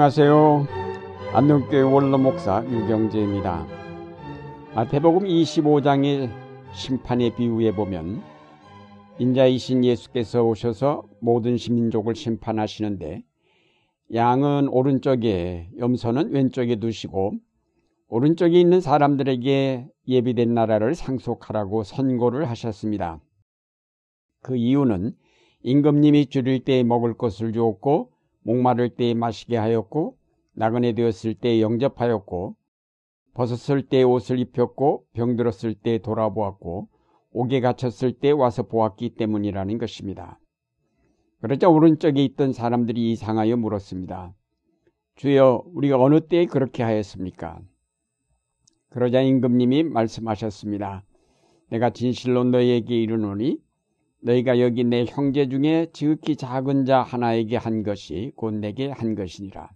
안녕하세요. 안동교회 원로 목사 유경재입니다. 마태복음 25장의 심판의 비유에 보면 인자이신 예수께서 오셔서 모든 시민족을 심판하시는데 양은 오른쪽에 염소는 왼쪽에 두시고 오른쪽에 있는 사람들에게 예비된 나라를 상속하라고 선고를 하셨습니다. 그 이유는 임금님이 줄일 때 먹을 것을 주었고 목마를 때 마시게 하였고 나그네 되었을 때 영접하였고 벗었을 때 옷을 입혔고 병들었을 때 돌아보았고 옥에 갇혔을 때 와서 보았기 때문이라는 것입니다. 그러자 오른쪽에 있던 사람들이 이상하여 물었습니다. 주여 우리가 어느 때에 그렇게 하였습니까? 그러자 임금님이 말씀하셨습니다. 내가 진실로 너희에게 이르노니 너희가 여기 내 형제 중에 지극히 작은 자 하나에게 한 것이 곧 내게 한 것이니라.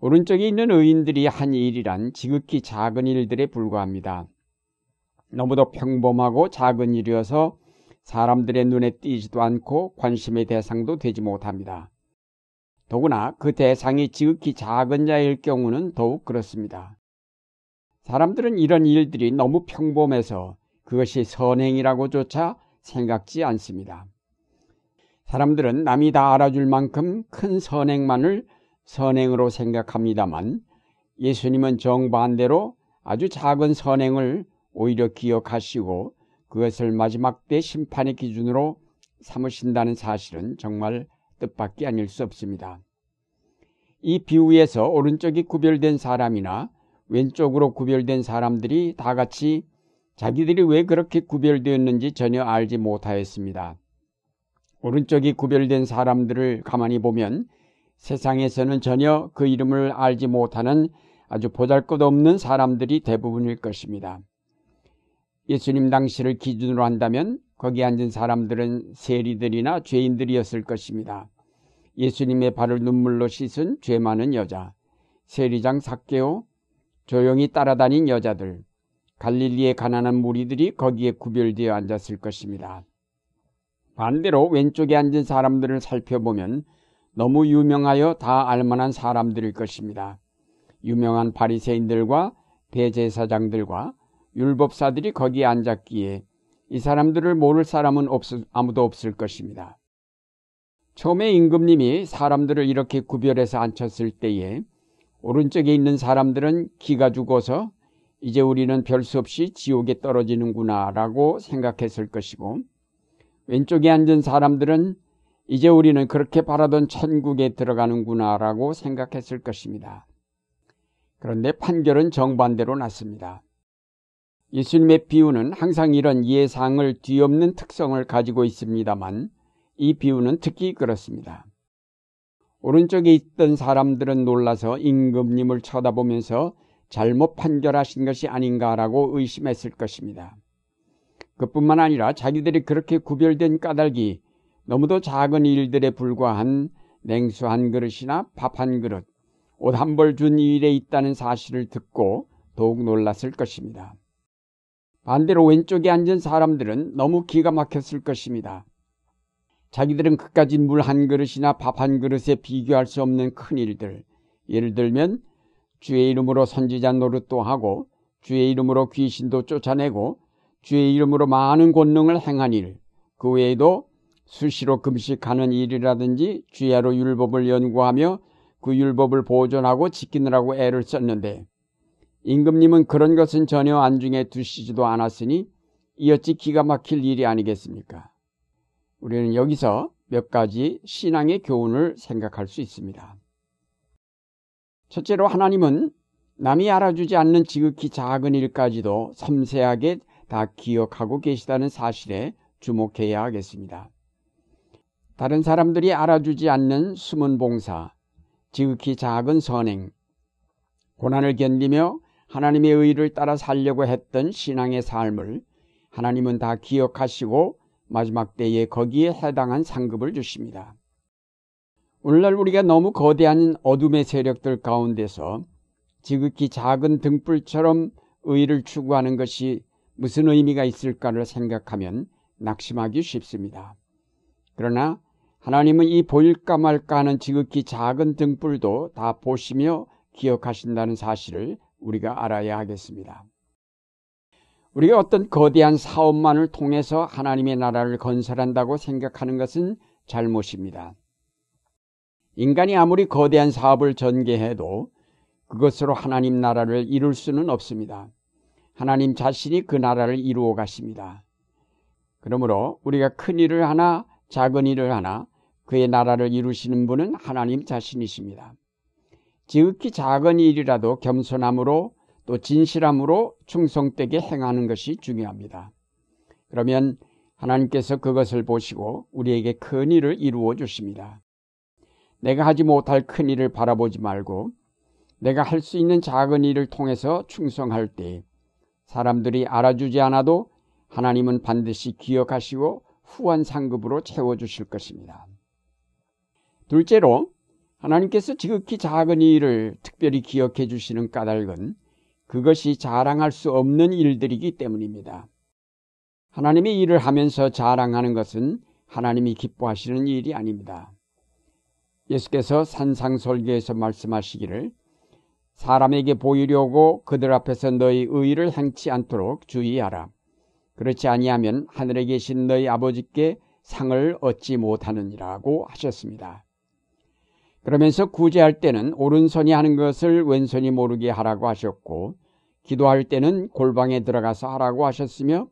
오른쪽에 있는 의인들이 한 일이란 지극히 작은 일들에 불과합니다. 너무도 평범하고 작은 일이어서 사람들의 눈에 띄지도 않고 관심의 대상도 되지 못합니다. 더구나 그 대상이 지극히 작은 자일 경우는 더욱 그렇습니다. 사람들은 이런 일들이 너무 평범해서 그것이 선행이라고조차 생각지 않습니다. 사람들은 남이 다 알아줄 만큼 큰 선행만을 선행으로 생각합니다만 예수님은 정반대로 아주 작은 선행을 오히려 기억하시고 그것을 마지막 때 심판의 기준으로 삼으신다는 사실은 정말 뜻밖이 아닐 수 없습니다. 이 비유에서 오른쪽이 구별된 사람이나 왼쪽으로 구별된 사람들이 다 같이 자기들이 왜 그렇게 구별되었는지 전혀 알지 못하였습니다. 오른쪽이 구별된 사람들을 가만히 보면 세상에서는 전혀 그 이름을 알지 못하는 아주 보잘 것 없는 사람들이 대부분일 것입니다. 예수님 당시를 기준으로 한다면 거기 앉은 사람들은 세리들이나 죄인들이었을 것입니다. 예수님의 발을 눈물로 씻은 죄 많은 여자, 세리장 삭개오, 조용히 따라다닌 여자들, 갈릴리의 가난한 무리들이 거기에 구별되어 앉았을 것입니다. 반대로 왼쪽에 앉은 사람들을 살펴보면 너무 유명하여 다 알만한 사람들일 것입니다. 유명한 바리새인들과 대제사장들과 율법사들이 거기에 앉았기에 이 사람들을 모를 사람은 없, 아무도 없을 것입니다. 처음에 임금님이 사람들을 이렇게 구별해서 앉혔을 때에 오른쪽에 있는 사람들은 기가 죽어서 이제 우리는 별 수 없이 지옥에 떨어지는구나 라고 생각했을 것이고 왼쪽에 앉은 사람들은 이제 우리는 그렇게 바라던 천국에 들어가는구나 라고 생각했을 것입니다. 그런데 판결은 정반대로 났습니다. 예수님의 비유는 항상 이런 예상을 뒤엎는 특성을 가지고 있습니다만 이 비유는 특히 그렇습니다. 오른쪽에 있던 사람들은 놀라서 임금님을 쳐다보면서 잘못 판결하신 것이 아닌가라고 의심했을 것입니다. 그뿐만 아니라 자기들이 그렇게 구별된 까닭이 너무도 작은 일들에 불과한 냉수 한 그릇이나 밥 한 그릇, 옷 한 벌 준 일에 있다는 사실을 듣고 더욱 놀랐을 것입니다. 반대로 왼쪽에 앉은 사람들은 너무 기가 막혔을 것입니다. 자기들은 그까지 물 한 그릇이나 밥 한 그릇에 비교할 수 없는 큰 일들, 예를 들면 주의 이름으로 선지자 노릇도 하고 주의 이름으로 귀신도 쫓아내고 주의 이름으로 많은 권능을 행한 일, 그 외에도 수시로 금식하는 일이라든지 주야로 율법을 연구하며 그 율법을 보존하고 지키느라고 애를 썼는데 임금님은 그런 것은 전혀 안중에 두시지도 않았으니 이어찌 기가 막힐 일이 아니겠습니까? 우리는 여기서 몇 가지 신앙의 교훈을 생각할 수 있습니다. 첫째로 하나님은 남이 알아주지 않는 지극히 작은 일까지도 섬세하게 다 기억하고 계시다는 사실에 주목해야 하겠습니다. 다른 사람들이 알아주지 않는 숨은 봉사, 지극히 작은 선행, 고난을 견디며 하나님의 의를 따라 살려고 했던 신앙의 삶을 하나님은 다 기억하시고 마지막 때에 거기에 해당한 상급을 주십니다. 오늘날 우리가 너무 거대한 어둠의 세력들 가운데서 지극히 작은 등불처럼 의를 추구하는 것이 무슨 의미가 있을까를 생각하면 낙심하기 쉽습니다. 그러나 하나님은 이 보일까 말까 하는 지극히 작은 등불도 다 보시며 기억하신다는 사실을 우리가 알아야 하겠습니다. 우리가 어떤 거대한 사업만을 통해서 하나님의 나라를 건설한다고 생각하는 것은 잘못입니다. 인간이 아무리 거대한 사업을 전개해도 그것으로 하나님 나라를 이룰 수는 없습니다. 하나님 자신이 그 나라를 이루어 가십니다. 그러므로 우리가 큰 일을 하나 작은 일을 하나 그의 나라를 이루시는 분은 하나님 자신이십니다. 지극히 작은 일이라도 겸손함으로 또 진실함으로 충성되게 행하는 것이 중요합니다. 그러면 하나님께서 그것을 보시고 우리에게 큰 일을 이루어 주십니다. 내가 하지 못할 큰 일을 바라보지 말고 내가 할 수 있는 작은 일을 통해서 충성할 때 사람들이 알아주지 않아도 하나님은 반드시 기억하시고 후한 상급으로 채워주실 것입니다. 둘째로 하나님께서 지극히 작은 일을 특별히 기억해 주시는 까닭은 그것이 자랑할 수 없는 일들이기 때문입니다. 하나님의 일을 하면서 자랑하는 것은 하나님이 기뻐하시는 일이 아닙니다. 예수께서 산상설계에서 말씀하시기를 사람에게 보이려고 그들 앞에서 너희 의를 행치 않도록 주의하라. 그렇지 아니하면 하늘에 계신 너희 아버지께 상을 얻지 못하느니라고 하셨습니다. 그러면서 구제할 때는 오른손이 하는 것을 왼손이 모르게 하라고 하셨고 기도할 때는 골방에 들어가서 하라고 하셨으며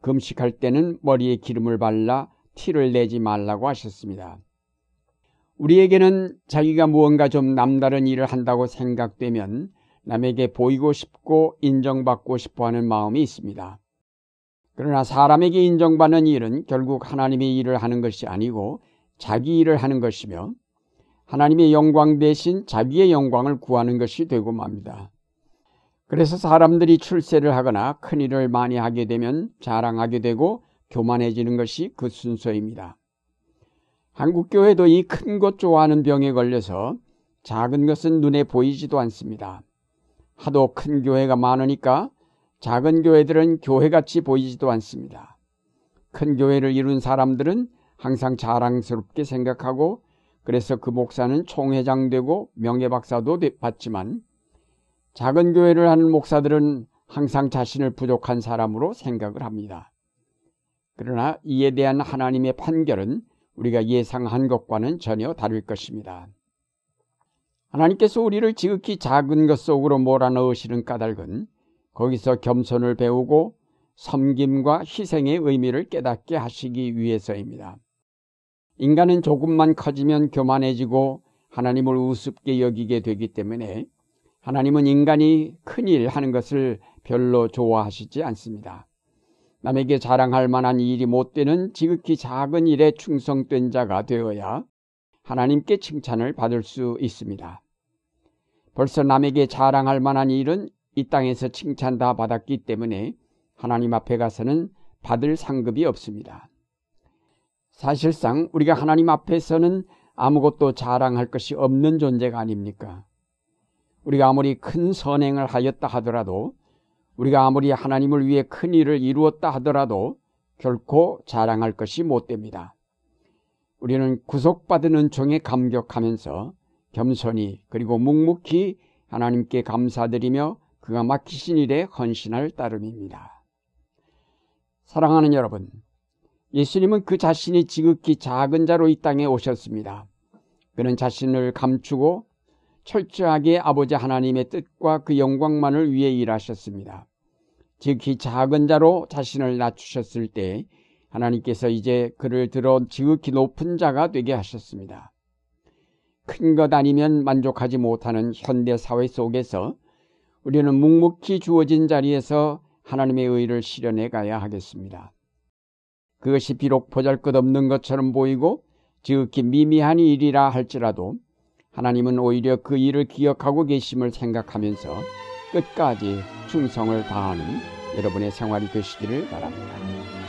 금식할 때는 머리에 기름을 발라 티를 내지 말라고 하셨습니다. 우리에게는 자기가 무언가 좀 남다른 일을 한다고 생각되면 남에게 보이고 싶고 인정받고 싶어 하는 마음이 있습니다. 그러나 사람에게 인정받는 일은 결국 하나님의 일을 하는 것이 아니고 자기 일을 하는 것이며 하나님의 영광 대신 자기의 영광을 구하는 것이 되고 맙니다. 그래서 사람들이 출세를 하거나 큰 일을 많이 하게 되면 자랑하게 되고 교만해지는 것이 그 순서입니다. 한국교회도 이 큰 것 좋아하는 병에 걸려서 작은 것은 눈에 보이지도 않습니다. 하도 큰 교회가 많으니까 작은 교회들은 교회같이 보이지도 않습니다. 큰 교회를 이룬 사람들은 항상 자랑스럽게 생각하고 그래서 그 목사는 총회장 되고 명예박사도 받지만 작은 교회를 하는 목사들은 항상 자신을 부족한 사람으로 생각을 합니다. 그러나 이에 대한 하나님의 판결은 우리가 예상한 것과는 전혀 다를 것입니다. 하나님께서 우리를 지극히 작은 것 속으로 몰아넣으시는 까닭은 거기서 겸손을 배우고 섬김과 희생의 의미를 깨닫게 하시기 위해서입니다. 인간은 조금만 커지면 교만해지고 하나님을 우습게 여기게 되기 때문에 하나님은 인간이 큰일 하는 것을 별로 좋아하시지 않습니다. 남에게 자랑할 만한 일이 못 되는 지극히 작은 일에 충성된 자가 되어야 하나님께 칭찬을 받을 수 있습니다. 벌써 남에게 자랑할 만한 일은 이 땅에서 칭찬 다 받았기 때문에 하나님 앞에 가서는 받을 상급이 없습니다. 사실상 우리가 하나님 앞에서는 아무것도 자랑할 것이 없는 존재가 아닙니까? 우리가 아무리 큰 선행을 하였다 하더라도 우리가 아무리 하나님을 위해 큰 일을 이루었다 하더라도 결코 자랑할 것이 못 됩니다. 우리는 구속받은 은총에 감격하면서 겸손히 그리고 묵묵히 하나님께 감사드리며 그가 맡기신 일에 헌신할 따름입니다. 사랑하는 여러분, 예수님은 그 자신이 지극히 작은 자로 이 땅에 오셨습니다. 그는 자신을 감추고 철저하게 아버지 하나님의 뜻과 그 영광만을 위해 일하셨습니다. 지극히 작은 자로 자신을 낮추셨을 때 하나님께서 이제 그를 들어 지극히 높은 자가 되게 하셨습니다. 큰 것 아니면 만족하지 못하는 현대 사회 속에서 우리는 묵묵히 주어진 자리에서 하나님의 의를 실현해 가야 하겠습니다. 그것이 비록 보잘 것 없는 것처럼 보이고 지극히 미미한 일이라 할지라도 하나님은 오히려 그 일을 기억하고 계심을 생각하면서 끝까지 충성을 다하는 여러분의 생활이 되시기를 바랍니다.